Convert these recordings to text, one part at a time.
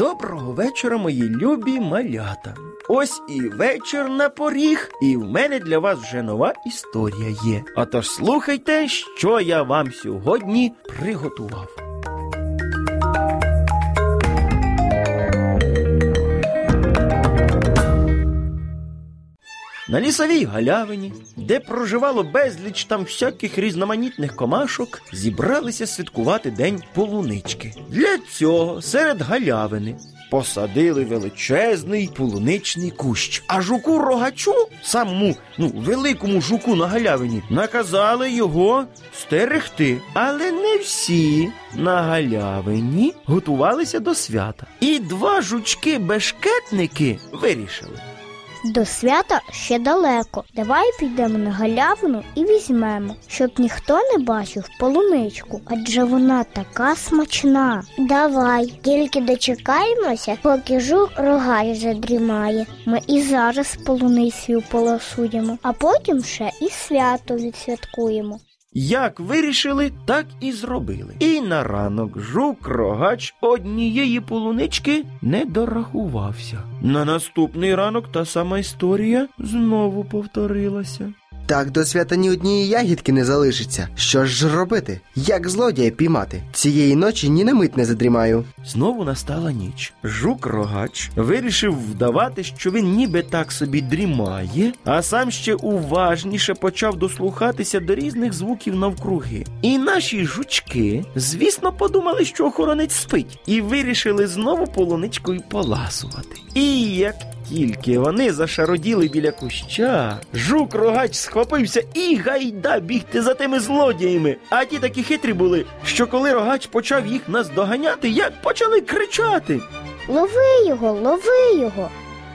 Доброго вечора, мої любі малята. Ось і вечір на поріг, і в мене для вас вже нова історія є. А Отож слухайте, що я вам сьогодні приготував. На лісовій галявині, де проживало безліч там всяких різноманітних комашок, зібралися святкувати день полунички. Для цього серед галявини посадили величезний полуничний кущ. А жуку рогачу, самому ну, великому жуку на галявині, наказали його стерегти. Але не всі на галявині готувалися до свята. І два жучки-бешкетники вирішили. До свята ще далеко. Давай підемо на галявину і візьмемо, щоб ніхто не бачив полуничку, адже вона така смачна. Давай, тільки дочекаємося, поки жук рогаль задрімає. Ми і зараз полуницею полосуємо, а потім ще і свято відсвяткуємо. Як вирішили, так і зробили. І на ранок жук рогач однієї полунички не дорахувався. На наступний ранок та сама історія знову повторилася. Так до свята ні однієї ягідки не залишиться. Що ж робити? Як злодія піймати? Цієї ночі ні на мить не задрімаю. Знову настала ніч. Жук рогач вирішив вдавати, що він ніби так собі дрімає, а сам ще уважніше почав дослухатися до різних звуків навкруги. І наші жучки, звісно, подумали, що охоронець спить, і вирішили знову полуничкою поласувати. І як тільки вони зашароділи біля куща, жук рогач схопився і гайда бігти за тими злодіями. А ті такі хитрі були, що коли рогач почав їх наздоганяти, як почали кричати. Лови його, лови його,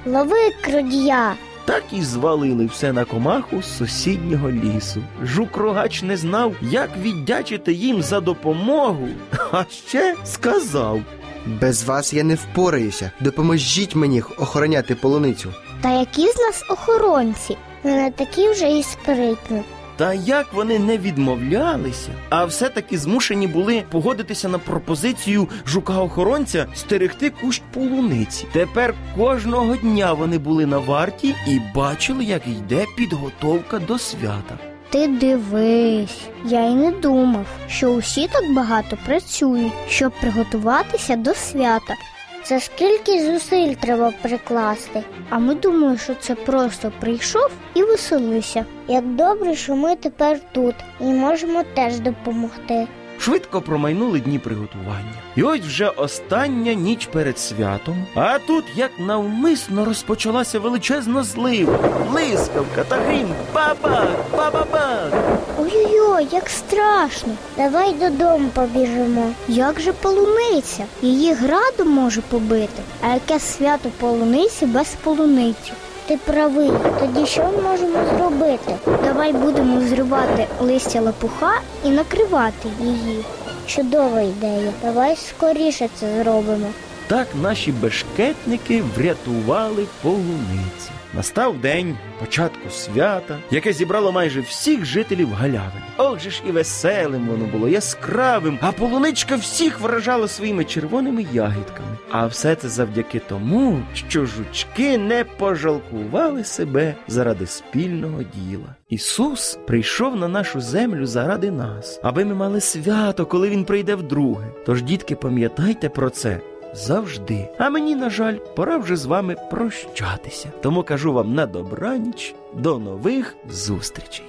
лови крадія. Так і звалили все на комаху з сусіднього лісу. Жук рогач не знав, як віддячити їм за допомогу, а ще сказав. Без вас я не впораюся. Допоможіть мені охороняти полуницю. Та які з нас охоронці? Ми не такі вже і спритні. Та як вони не відмовлялися, а все-таки змушені були погодитися на пропозицію жука-охоронця стерегти кущ полуниці. Тепер кожного дня вони були на варті і бачили, як йде підготовка до свята. Ти дивись, я й не думав, що усі так багато працюють, щоб приготуватися до свята. Це скільки зусиль треба прикласти. А ми думали, що це просто прийшов і веселися. Як добре, що ми тепер тут і можемо теж допомогти. Швидко промайнули дні приготування. І ось вже остання ніч перед святом. А тут, як навмисно, розпочалася величезна злива, блискавка та грім, баба, баба-бак. Ой-ой-ой, як страшно. Давай додому побіжимо. Як же полуниця? Її граду може побити. А яке свято полуниці без полуниці? Ти правий, тоді що ми можемо зробити? Давай будемо зривати листя лопуха і накривати її. Чудова ідея. Давай скоріше це зробимо. Так наші бешкетники врятували полуниці. Настав день початку свята, яке зібрало майже всіх жителів галявини. Ох же ж і веселим воно було, яскравим, а полуничка всіх вражала своїми червоними ягідками. А все це завдяки тому, що жучки не пожалкували себе заради спільного діла. Ісус прийшов на нашу землю заради нас, аби ми мали свято, коли Він прийде вдруге. Тож, дітки, пам'ятайте про це завжди. А мені, на жаль, пора вже з вами прощатися. Тому кажу вам на добраніч, до нових зустрічей.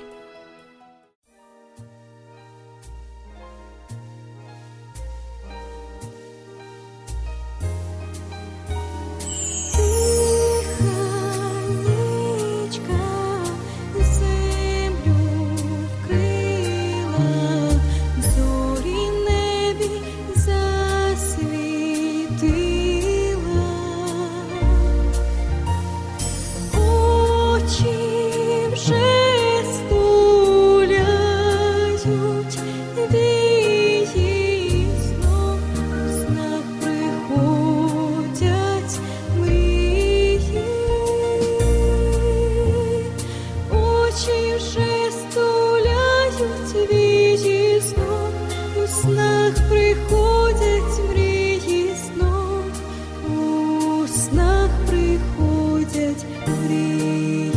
очі вже стуляють вічі сном, у снах приходять мрії сном, у снах приходять мрії.